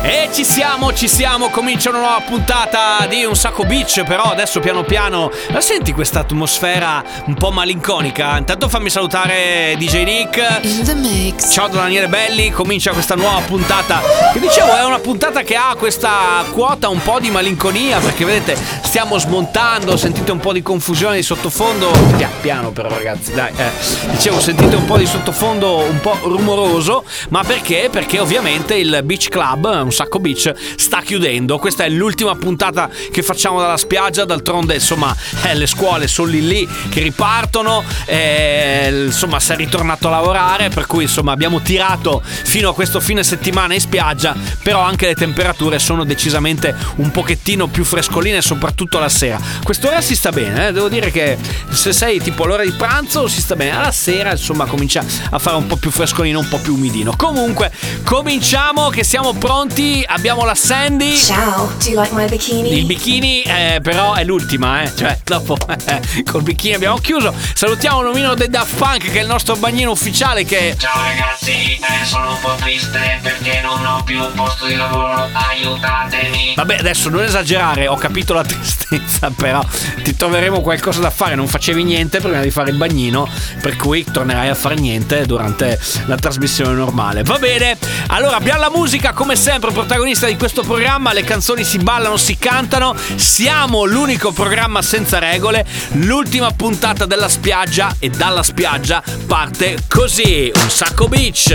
E ci siamo, ci siamo, comincia una nuova puntata di Un Sacco Beach, però adesso piano piano la senti questa atmosfera un po' malinconica? Intanto fammi salutare DJ Nick. In the mix. Ciao da Daniele Belli, comincia questa nuova puntata che dicevo è una puntata che ha questa quota un po' di malinconia perché vedete stiamo smontando, sentite un po' di confusione di sottofondo, Pia- piano però ragazzi dai, eh. dicevo sentite un po' di sottofondo un po' rumoroso, ma perché? Perché ovviamente il Beach Club, un sacco beach, sta chiudendo, questa è l'ultima puntata che facciamo dalla spiaggia, d'altronde insomma eh, le scuole sono lì lì che ripartono, eh, insomma si è ritornato a lavorare, per cui insomma abbiamo tirato fino a questo fine settimana in spiaggia, però anche le temperature sono decisamente un pochettino più frescoline, soprattutto la sera. Quest'ora si sta bene, eh, devo dire che se sei tipo all'ora di pranzo si sta bene, alla sera insomma comincia a fare un po' più frescolino, un po' più umidino. Comunque cominciamo che siamo pronti, abbiamo la Sandy. Ciao, do you like my bikini? Il bikini eh, però è l'ultima, eh. Cioè, dopo eh, col bikini abbiamo chiuso. Salutiamo Nomino dei Daft Punk, che è il nostro bagnino ufficiale che Ciao ragazzi, eh, sono un po' triste perché non ho più un posto di lavoro, aiutatemi. Vabbè, adesso non esagerare, ho capito la tristezza, però ti troveremo qualcosa da fare. Non facevi niente prima di fare il bagnino, per cui tornerai a fare niente durante la trasmissione normale. Va bene, allora abbiamo la musica come sempre, protagonista di questo programma. Le canzoni si ballano, si cantano. Siamo l'unico programma senza regole. L'ultima puntata della spiaggia e dalla spiaggia parte così: un sacco beach.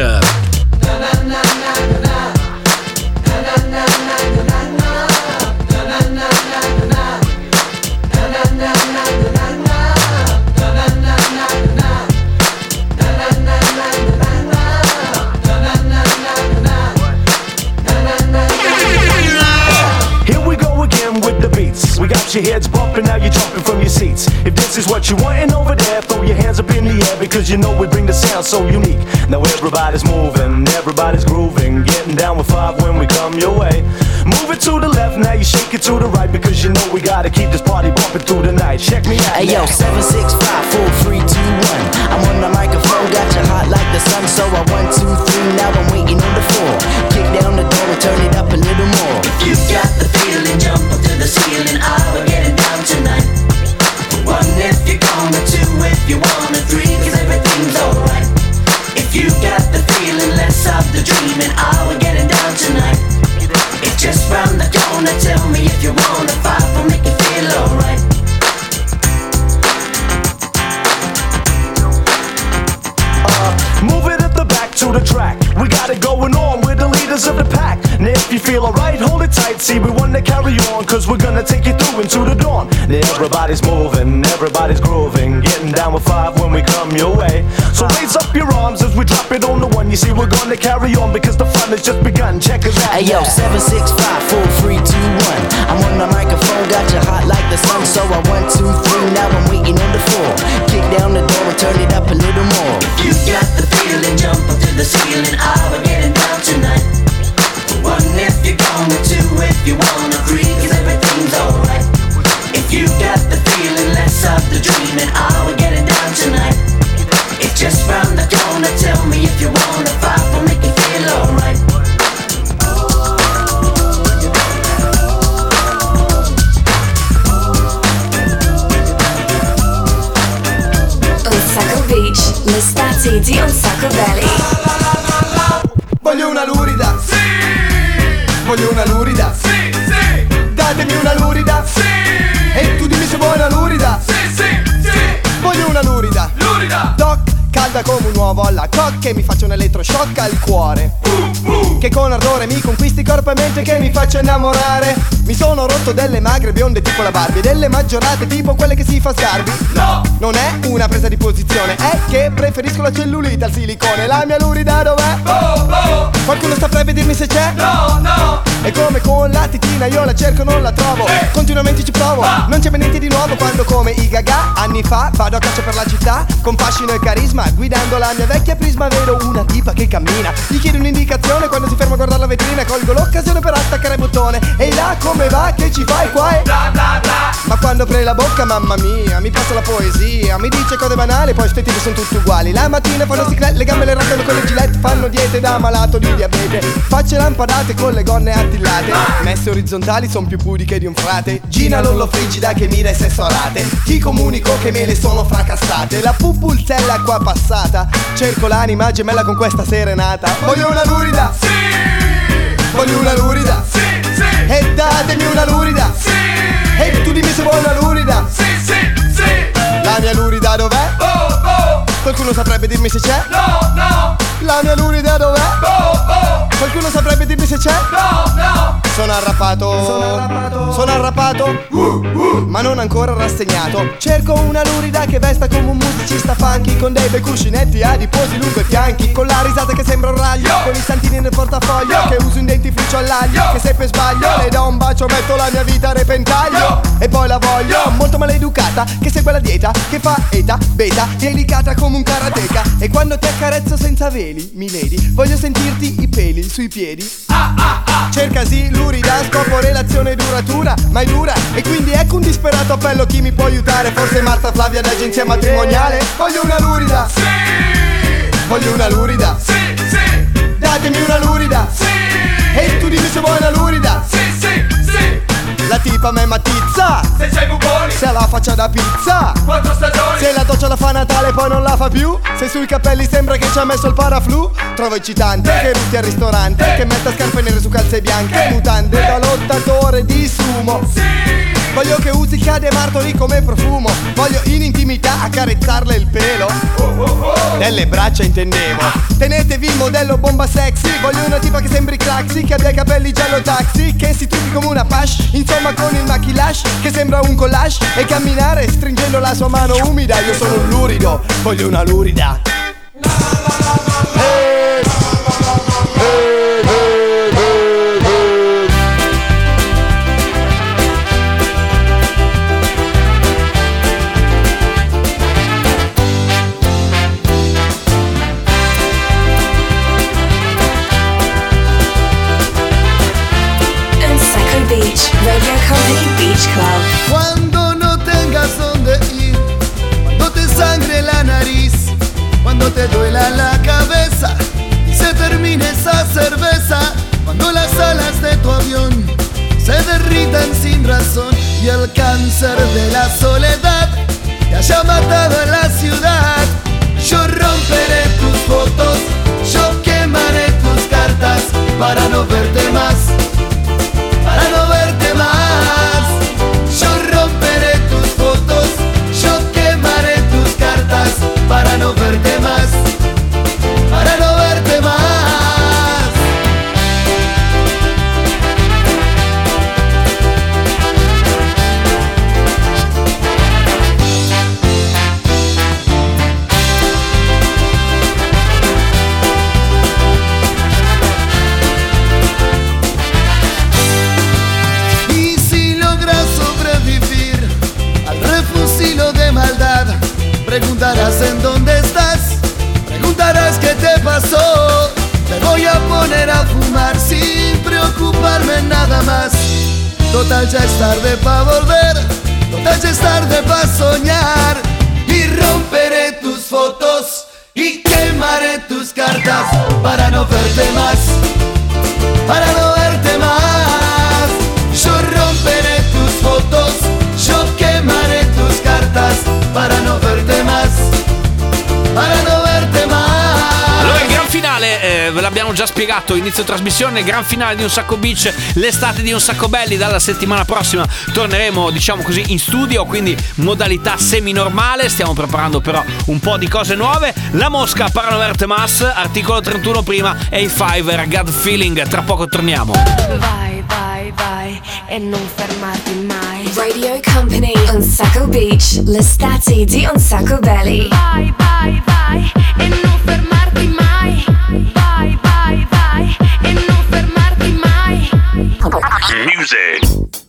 Here got your heads bumping, now you're jumping from your seats. If this is what you wanting over there, throw your hands up in the air because you know we bring the sound so unique. Now everybody's moving, everybody's grooving, getting down with five when we come your way. Move it to the left, now you shake it to the right because you know we gotta keep this party bumping through the night. Check me out. Hey yo, now. seven six five four three two one. I'm on the microphone, got you hot like the sun. So I one two three, now I'm waiting on the four. Kick down the door because the fun has just begun. Check us out. Hey yo, seven six five Voglio una lurida. Sì, sì. Datemi una lurida. Sì. Calda come un uovo alla cocca e mi faccio un elettroshock al cuore. Che con ardore mi conquisti corpo e mente che mi faccia innamorare. Mi sono rotto delle magre bionde tipo la Barbie, delle maggiorate tipo quelle che si fa sgarbi. No! Non è una presa di posizione, è che preferisco la cellulite al silicone. La mia lurida dov'è? Qualcuno sta a dirmi se c'è? No, no! E come con la titina io la cerco non la trovo. Continuamente ci provo. Non c'è niente di nuovo quando come i gaga Anni fa vado a caccia per la città Con fascino e carisma Guidando la mia vecchia prisma vedo una tipa che cammina. Gli chiedo un'indicazione quando si ferma a guardare la vetrina Colgo l'occasione per attaccare il bottone. Ehi là come va che ci fai qua? E Ma quando apre la bocca mamma mia Mi passa la poesia Mi dice cose banali poi sti tipi sono tutti uguali. La mattina fanno ciclette Le gambe le raccano con le gilette Fanno diete da malato di diabete. Facce lampadate con le gonne attillate Messe orizzontali son più pudiche di un frate Gina Lollo frigida che mira e sessualate Ti comunico che me le sono fracassate. La pupulzella qua passata. Cerco l'anima gemella con questa serenata. Voglio una lurida. Sì. Voglio una lurida. Sì, sì. E datemi una lurida. Sì. E tu dimmi se vuoi una lurida. Sì, sì, sì. La mia lurida dov'è? Oh, oh. Qualcuno saprebbe dirmi se c'è? No, no. La mia lurida dov'è? Oh, oh Qualcuno saprebbe dirmi se c'è? No, no Sono arrappato Sono arrappato Sono arrappato Ma non ancora rassegnato. Cerco una lurida che vesta come un musicista funky Con dei bei cuscinetti adiposi lungo i fianchi Con la risata che sembra un raglio Con i santini nel portafoglio Che uso un dentifricio all'aglio Che se per sbaglio Le do un bacio metto la mia vita a repentaglio. E poi la voglio Molto maleducata Che segue la dieta Che fa eta, beta Delicata come un karateka E quando ti accarezzo senza veli Mi vedi Voglio sentirti i peli sui piedi. Cercasi lurida, scopo relazione duratura, ma è dura. E quindi ecco un disperato appello, chi mi può aiutare? Forse Marta Flavia d'agenzia matrimoniale? Voglio una lurida. Sì. Voglio una lurida. Sì, sì. Datemi una lurida. Sì. E tu dimmi se vuoi una lurida. Sì La tipa me matizza. Se c'hai buconi Se ha la faccia da pizza. Quattro stagioni. Se la doccia la fa Natale poi non la fa più. Se sui capelli sembra che ci ha messo il paraflu. Trovo eccitante che rutti al ristorante Che metta scarpe nere su calze bianche Mutande da lottatore di sumo. Voglio che usi cade martoli come profumo. Voglio in intimità accarezzarle il pelo. Delle braccia intendevo. Tenetevi il modello bomba sexy. Voglio una tipa che sembri Craxi Che abbia i capelli giallo taxi Che si trucchi come una pash Insomma con il maquillage Che sembra un collage E camminare stringendo la sua mano umida. Io sono un lurido Voglio una lurida. And pasó. Te voy a poner a fumar sin preocuparme nada más. Total ya es tarde para volver, total ya es tarde para soñar. Y romperé tus fotos y quemaré tus cartas para no verte más para no ve l'abbiamo già spiegato, inizio trasmissione, gran finale di Un Sacco Beach, l'estate di Un Sacco Belli, dalla settimana prossima torneremo, diciamo così, in studio, quindi modalità semi-normale, stiamo preparando però un po' di cose nuove. La Mosca, Parano Verte Mass, articolo 31 prima, e A5 era God Feeling, tra poco torniamo. Vai, vai, vai e non fermarti mai. Radio Company on Sacco Beach, l'estate di Un Sacco Belly. Vai, vai, vai Music.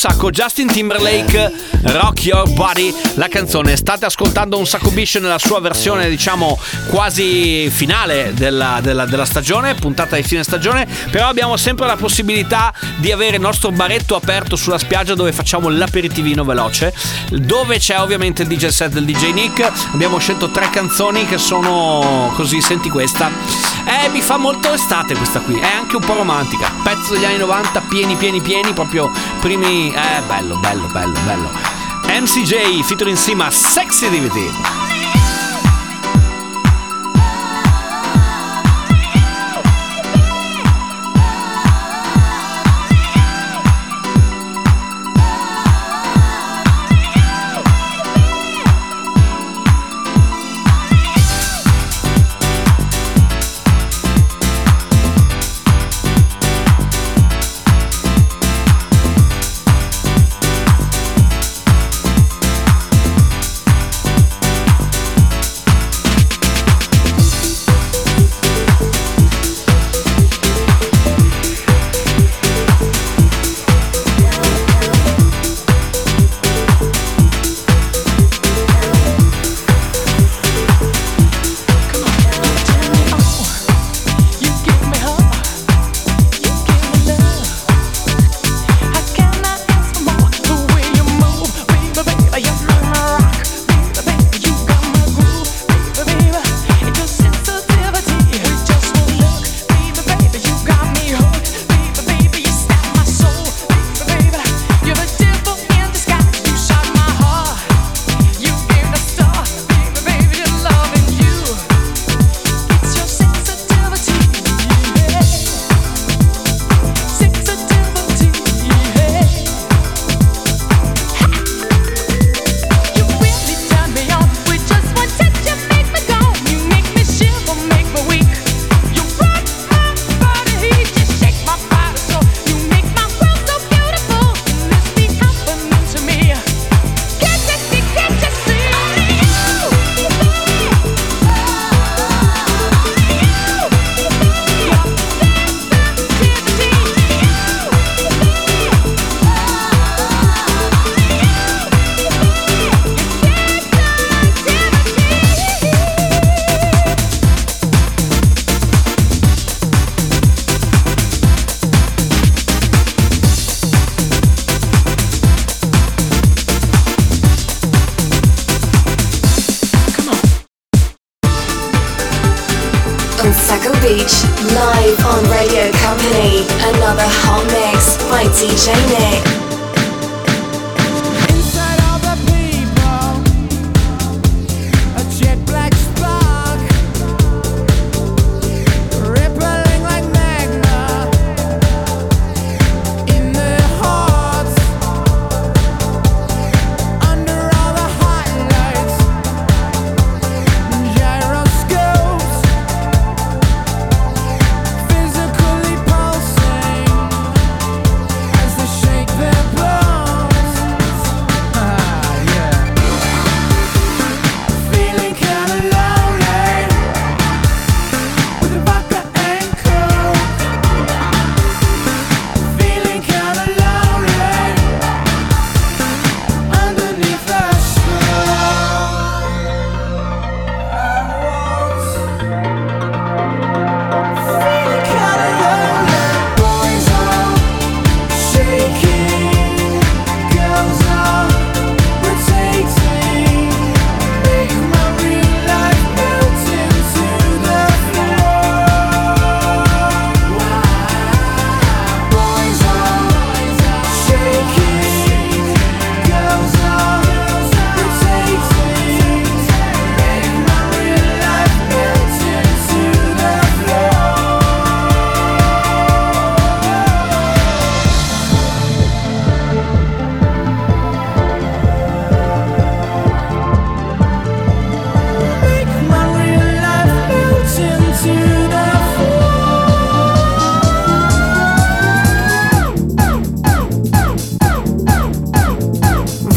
sacco Justin Timberlake Rock Your Body, la canzone. State ascoltando un sacco Bish nella sua versione, diciamo, quasi finale della, della, della stagione, puntata di fine stagione. Però abbiamo sempre la possibilità di avere il nostro baretto aperto sulla spiaggia dove facciamo l'aperitivino veloce, dove c'è ovviamente il DJ set del DJ Nick. Abbiamo scelto tre canzoni che sono così, senti questa. Eh, mi fa molto estate questa qui, è anche un po' romantica. Pezzo degli anni 90, pieni, pieni, pieni, proprio primi... Eh, bello, bello, bello, bello. MCJ featuring a Sexy DVD.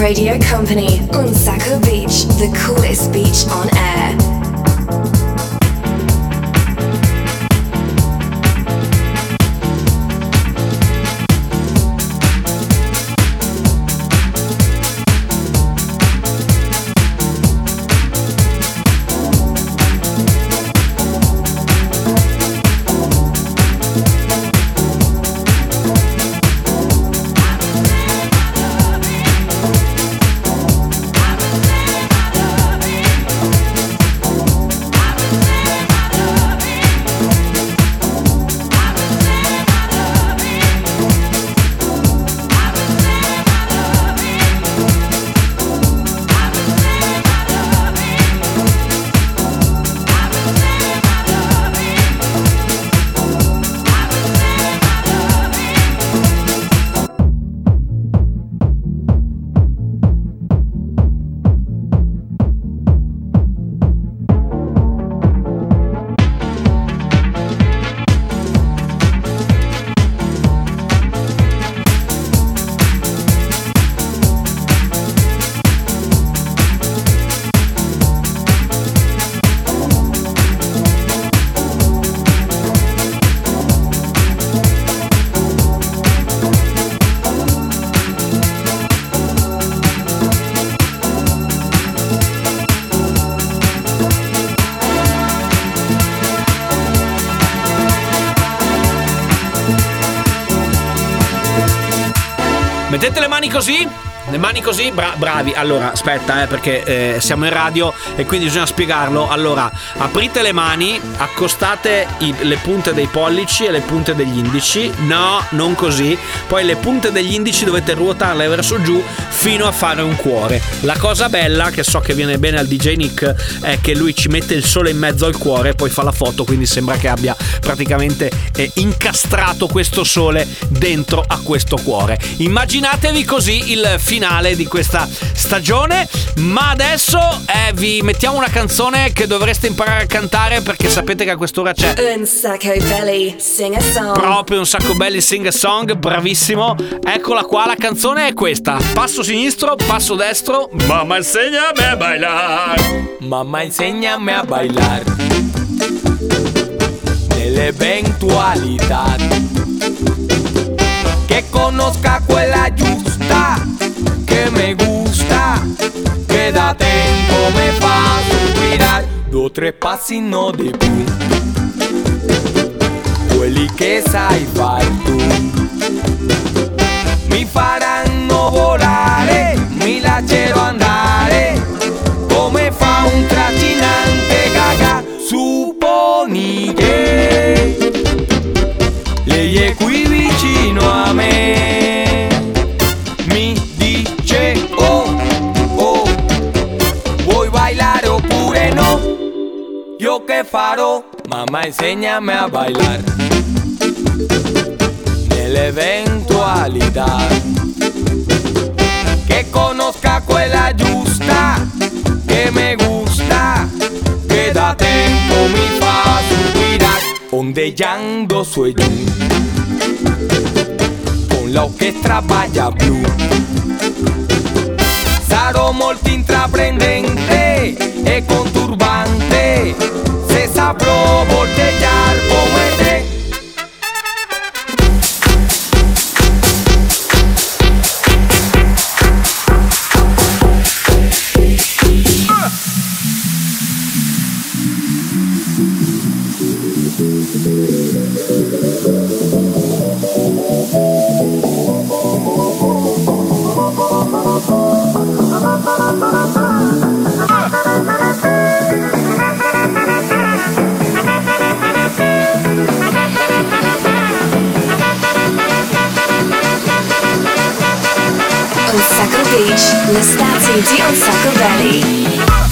Radio Company on Saco Beach, the coolest beach on air. Mettete le mani così. Le mani così, bra- bravi. Allora, aspetta, eh, perché eh, siamo in radio e quindi bisogna spiegarlo. Allora, aprite le mani, accostate i- le punte dei pollici e le punte degli indici. No, non così. Poi le punte degli indici dovete ruotarle verso giù fino a fare un cuore. La cosa bella, che so che viene bene al DJ Nick, è che lui ci mette il sole in mezzo al cuore e poi fa la foto, quindi sembra che abbia praticamente eh, incastrato questo sole dentro a questo cuore. Immaginatevi così il finale di questa stagione, ma adesso eh, vi mettiamo una canzone che dovreste imparare a cantare perché sapete che a quest'ora c'è Un Sacco Belly, sing a song. proprio un sacco belli sing a song, bravissimo. Eccola qua, la canzone è questa. Passo sinistro, passo destro. Mamma insegnami a bailar. Mamma insegnami a bailar nell'eventualità che conosca quella giusta che me gusta. Che da tempo me fa sospirar due o tre passi no di più quelli che sai far enséñame a bailar. Nell'eventualità che conosca quella giusta, che me gusta, che da tempo mi fa suspirar, ondeggiando su e giù, con l'orchestra balla blu. Sarò molto intraprendente e conturbante una pro botella Beach, l'estate di On Sacco Valley.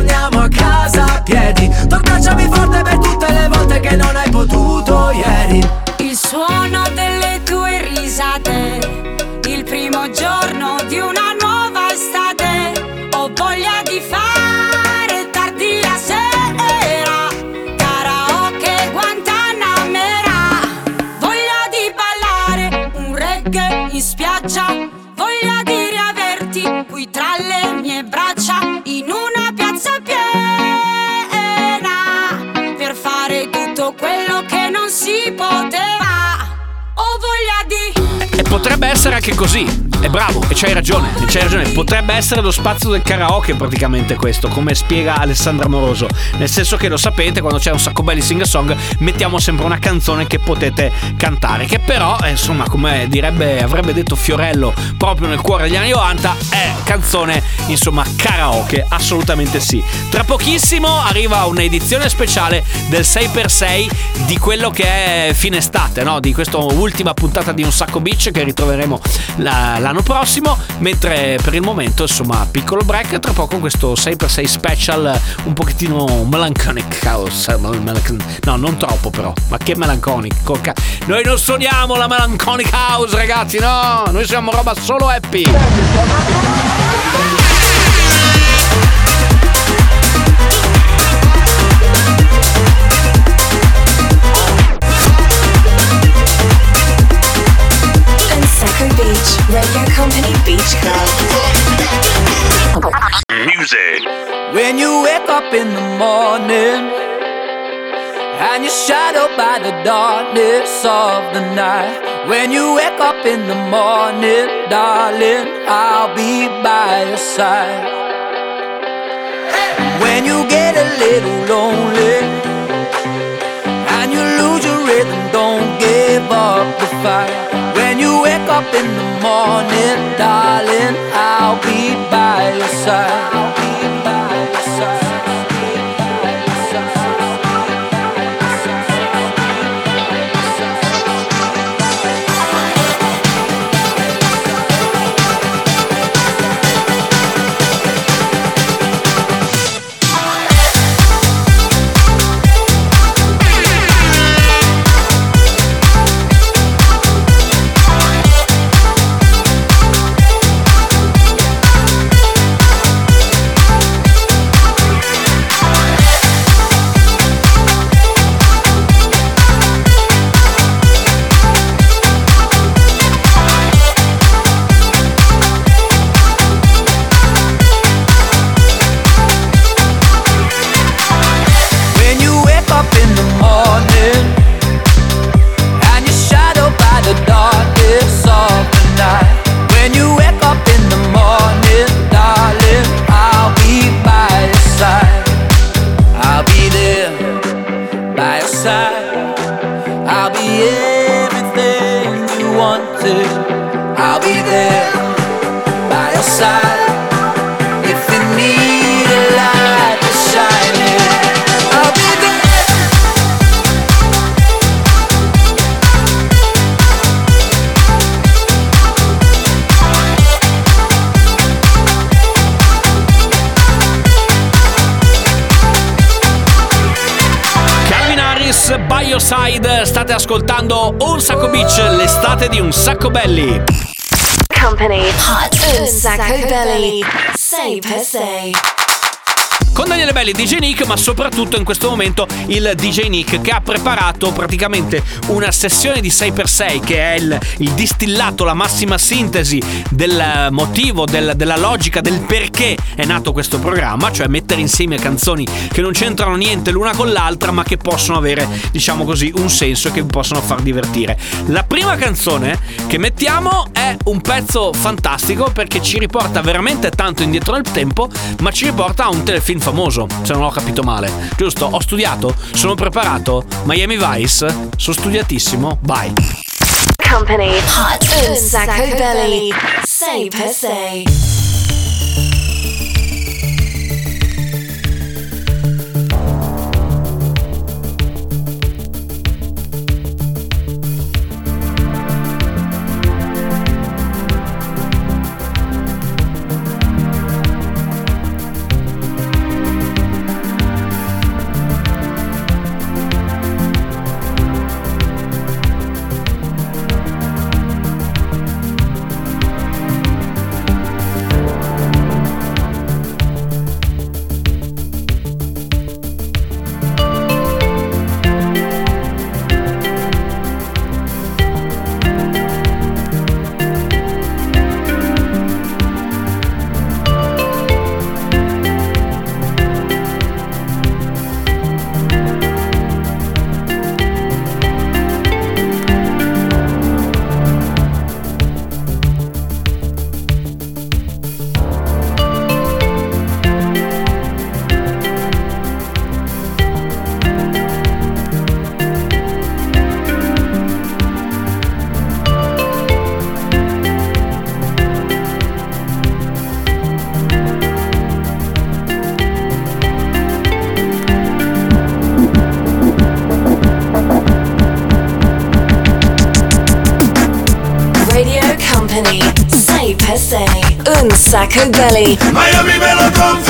Torniamo a casa a piedi. Tu abbracciami forte per tutte le volte che non hai potuto ieri. Il suono potrebbe essere anche così. È bravo, e c'hai ragione, e c'hai ragione. Potrebbe essere lo spazio del karaoke praticamente questo, come spiega Alessandra Moroso. Nel senso che lo sapete, quando c'è un sacco belli sing song, mettiamo sempre una canzone che potete cantare. Che però, eh, insomma, come direbbe, avrebbe detto Fiorello proprio nel cuore degli anni 90, è canzone, insomma, karaoke. Assolutamente sì. Tra pochissimo arriva un'edizione speciale del 6x6 di quello che è fine estate, no? Di questa ultima puntata di Un Sacco Beach che ritroveremo la- l'anno prossimo. Mentre per il momento, insomma, piccolo break. Tra poco questo 6x6 special un pochettino melancholic house. mel- melan- No, non troppo però. Ma che melanconico. Noi non suoniamo la melancholic house, ragazzi, no! Noi siamo roba solo happy. Up in the morning and you're shadowed by the darkness of the night. When you wake up in the morning, darling, I'll be by your side. When you get a little lonely and you lose your rhythm, don't give up the fight. When you wake up in the morning, darling, I'll be by your side. State ascoltando Un Sacco Beach, l'estate di Un Sacco Belli. Company Hot Un Sacco Belly. Say per se. Con Daniele Belli, DJ Nick, ma soprattutto in questo momento il DJ Nick che ha preparato praticamente una sessione di 6x6 che è il, il distillato, la massima sintesi del motivo, del- della logica, del perché è nato questo programma, cioè mettere insieme canzoni che non c'entrano niente l'una con l'altra ma che possono avere, diciamo così, un senso e che vi possono far divertire. La prima canzone che mettiamo è un pezzo fantastico perché ci riporta veramente tanto indietro nel tempo, ma ci riporta a un telefilm famoso, se non ho capito male. Giusto? Ho studiato, sono preparato. Miami Vice, sono studiatissimo. Bye. Company. Hot. Un sacco belli. 6 per 6. Sacco Belly. Miami me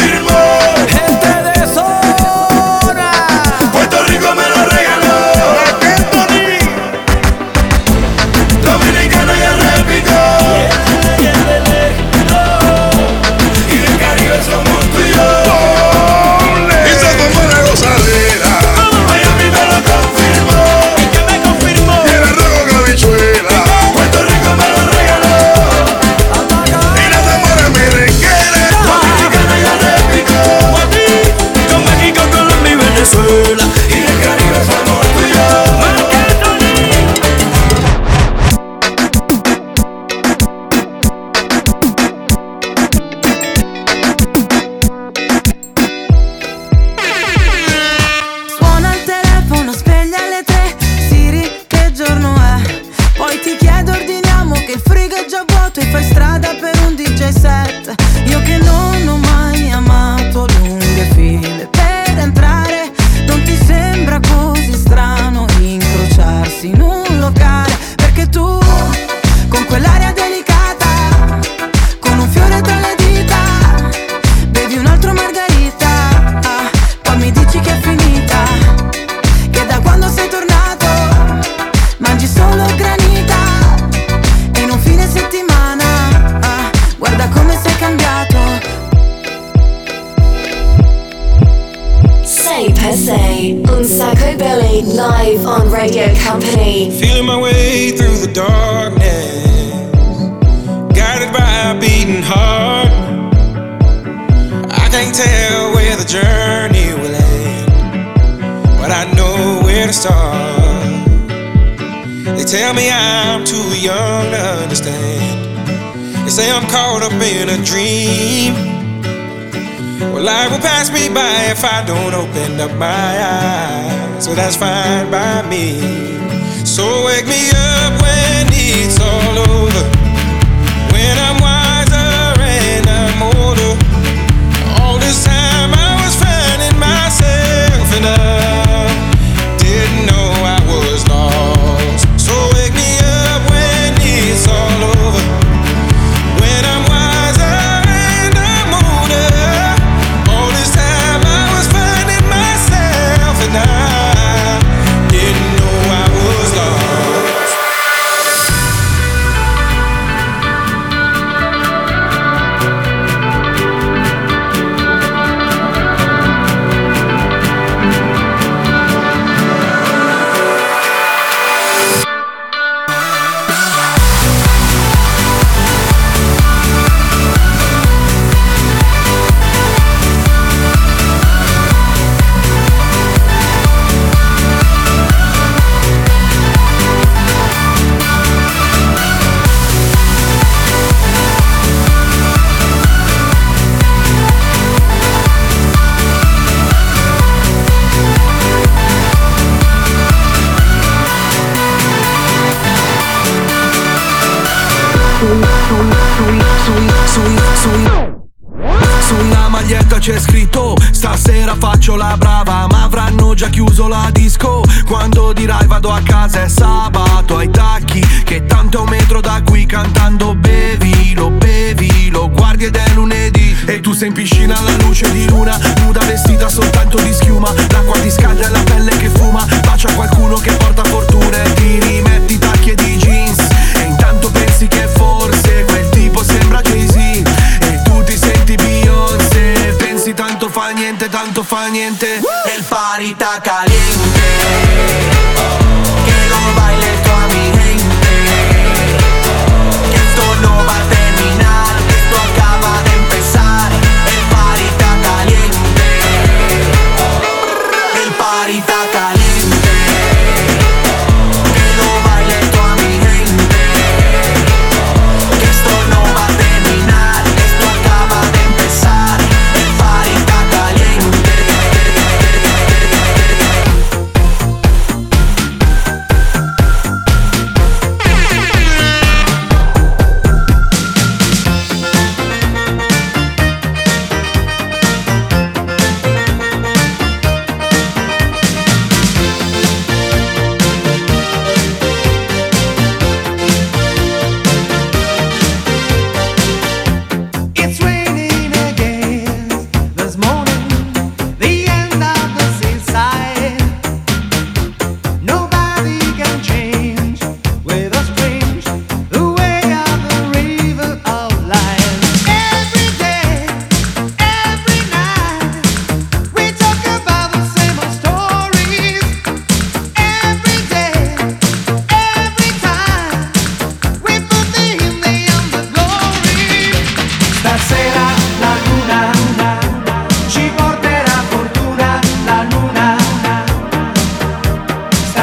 my eyes. So that's fine by me. So wake me up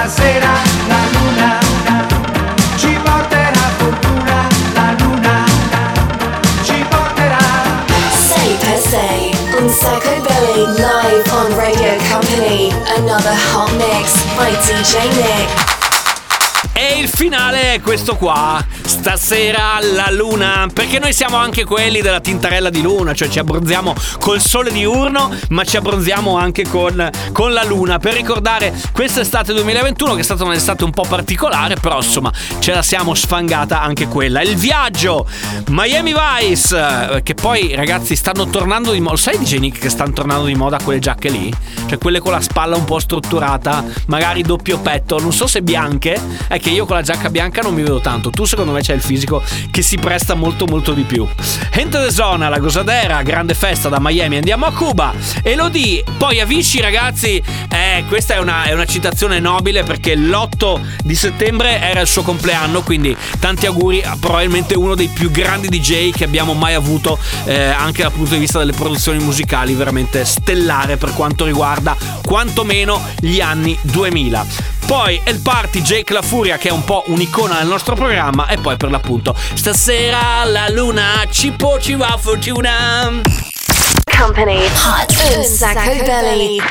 Stasera la luna ci porterà fortuna, la luna ci porterà. Say per se on Psycho Belly live on Radio Company. Another hot mix by DJ Nick. Il finale è questo qua. Stasera la luna. Perché noi siamo anche quelli della tintarella di luna, cioè ci abbronziamo col sole diurno, ma ci abbronziamo anche con, con la luna. Per ricordare quest'estate 2021, che è stata un'estate un po' particolare, però insomma ce la siamo sfangata anche quella. Il viaggio Miami Vice, eh, che poi ragazzi stanno tornando di moda. Sai DJ Nick che stanno tornando di moda quelle giacche lì? Cioè quelle con la spalla un po' strutturata, magari doppio petto, non so se bianche. È che io con la giacca bianca non mi vedo tanto. Tu secondo me c'hai il fisico che si presta molto molto di più. Enter the Zone, la Gosadera, grande festa da Miami, andiamo a Cuba. Elodie, poi Avicii ragazzi, eh, questa è una, è una citazione nobile perché l'8 di settembre era il suo compleanno, quindi tanti auguri a probabilmente uno dei più grandi DJ che abbiamo mai avuto eh, anche dal punto di vista delle produzioni musicali, veramente stellare per quanto riguarda quantomeno gli anni 2000. Poi El Party, Jake La Furia, che è un po' un'icona del nostro programma. E poi per l'appunto, stasera la luna ci può ci va fortuna. Company. Hot un sacco belly.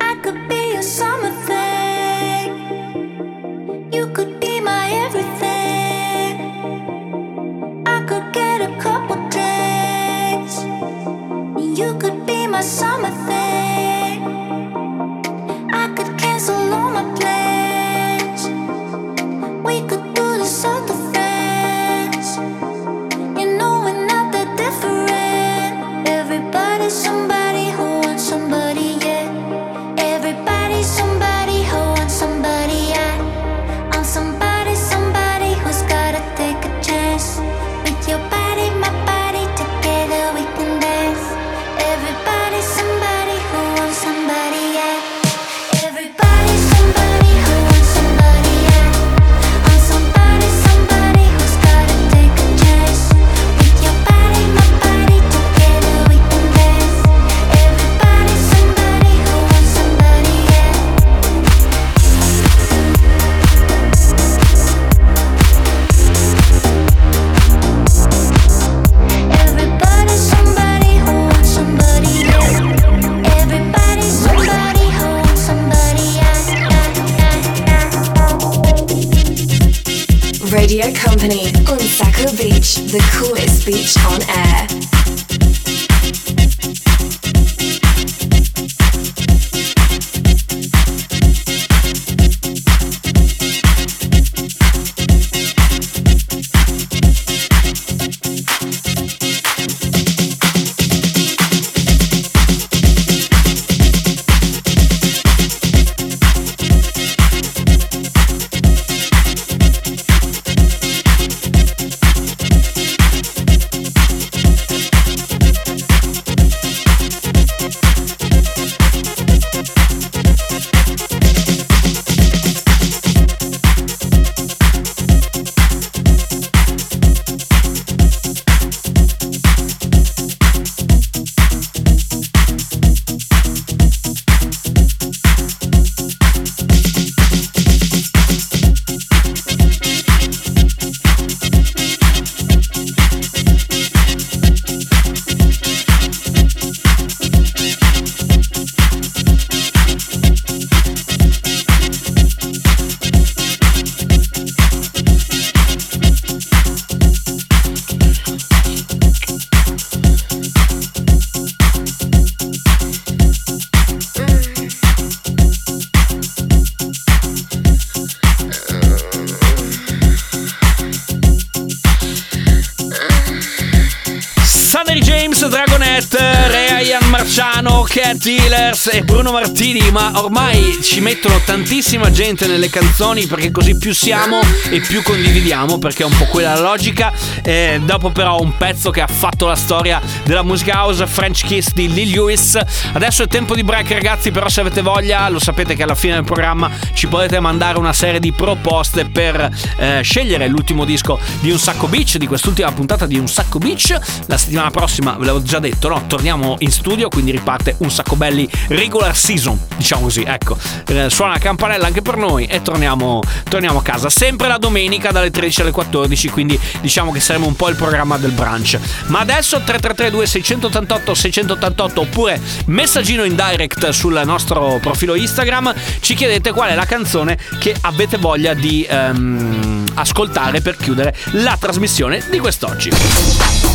I could be your summer Sunny James, Dragonette, Rea Ian Marciano, Cat Healers e Bruno Martini, ma ormai ci mettono tantissima gente nelle canzoni perché così più siamo e più condividiamo perché è un po' quella la logica. Eh, dopo però un pezzo che ha fatto la storia della musica house, French Kiss di Lee Lewis. Adesso è tempo di break ragazzi, però se avete voglia lo sapete che alla fine del programma ci potete mandare una serie di proposte per eh, scegliere l'ultimo disco di Un Sacco Beach, di quest'ultima puntata di Un Sacco Beach. La settimana prossima, ve l'avevo già detto, no? Torniamo in studio, quindi riparte Un Sacco Belli regular season, diciamo così, ecco. Eh, suona la campanella anche per noi e torniamo, torniamo a casa. Sempre la domenica dalle 13 alle 14, quindi diciamo che saremo un po' il programma del brunch. Ma adesso 3332 688 688 oppure messaggino in direct sul nostro profilo Instagram ci chiedete qual è la canzone che avete voglia di ehm, ascoltare per chiudere la trasmissione di quest'oggi.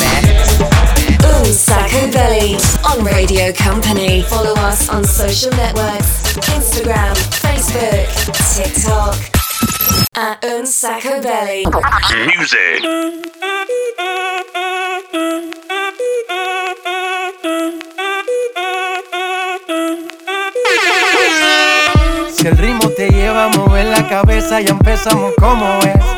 Un sacco belly on Radio Company. Follow us on social networks Instagram, Facebook, TikTok. At Un sacco belly. Music. Si el ritmo te lleva a mover la cabeza, ya empezamos como es.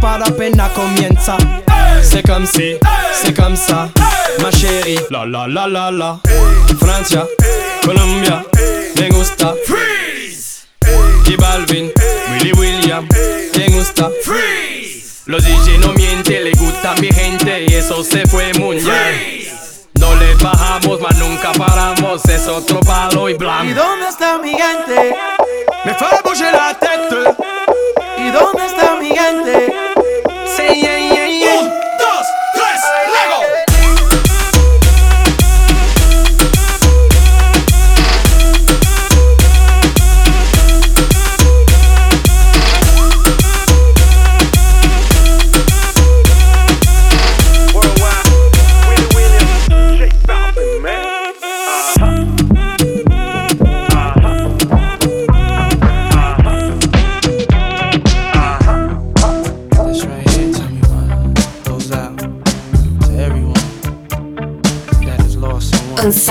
Para appena comienza. C'est comme si, c'est comme ça, ma chérie. La la la la la. Francia, Colombia, me gusta. Freeze. J Balvin, Willy William, me gusta. Freeze. Los DJ no mienten, le gusta mi gente y eso se fue muy bien. No le bajamos, mas nunca paramos, es otro palo y ¿Y blanco. dónde está mi gente? Me fue la. ¿Y gigante.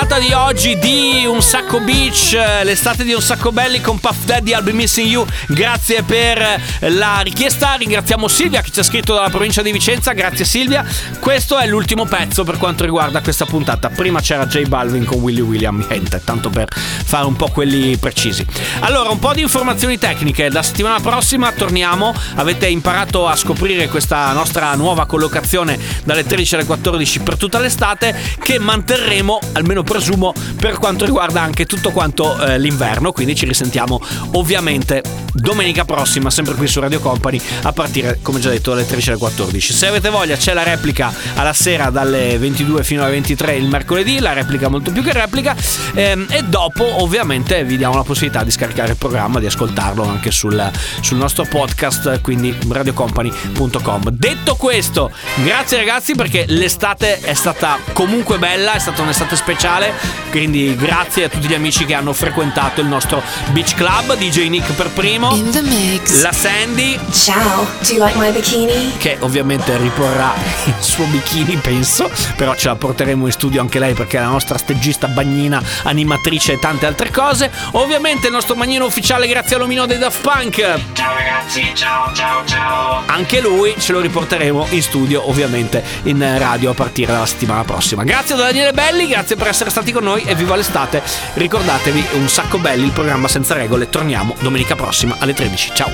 La puntata di oggi di Un Sacco Beach, eh, l'estate di Un Sacco Belli con Puff Daddy, I'll Be Missing You. Grazie per la richiesta, ringraziamo Silvia che ci ha scritto dalla provincia di Vicenza, grazie Silvia. Questo è l'ultimo pezzo per quanto riguarda questa puntata. Prima c'era J Balvin con Willy William, niente, tanto per fare un po' quelli precisi. Allora, un po' di informazioni tecniche, la settimana prossima torniamo, avete imparato a scoprire questa nostra nuova collocazione dalle 13 alle 14 per tutta l'estate che manterremo, almeno presumo, per quanto riguarda anche tutto quanto eh, l'inverno, quindi ci risentiamo ovviamente domenica prossima, sempre qui su Radio Company, a partire, come già detto, dalle 13 alle 14. Se avete voglia c'è la replica alla sera dalle 22 fino alle 23 il mercoledì, la replica molto più che replica, ehm, e dopo ovviamente vi diamo la possibilità di scaricare il programma, di ascoltarlo anche sul, sul nostro podcast, quindi radiocompany.com. Detto questo, grazie ragazzi perché l'estate è stata comunque bella, è stata un'estate speciale, quindi grazie a tutti gli amici che hanno frequentato il nostro Beach Club, DJ Nick per primo, In the mix. la Sandy, Ciao, do you like my bikini? che ovviamente riporrà il suo bikini, penso, però ce la porteremo in studio anche lei perché è la nostra stagista bagnina, animatrice e tante altre cose. Ovviamente il nostro bagnino ufficiale grazie all'omino dei Daft Punk. Ciao ragazzi, ciao ciao ciao. Anche lui ce lo riporteremo in studio, ovviamente in radio a partire dalla settimana prossima. Grazie da Daniele Belli, grazie grazie per essere stati con noi e viva l'estate. Ricordatevi, un sacco belli il programma senza regole. Torniamo domenica prossima alle 13. Ciao.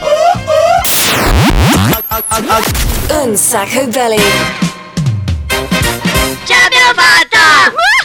Un sacco belly. Ce l'abbiamo fatta!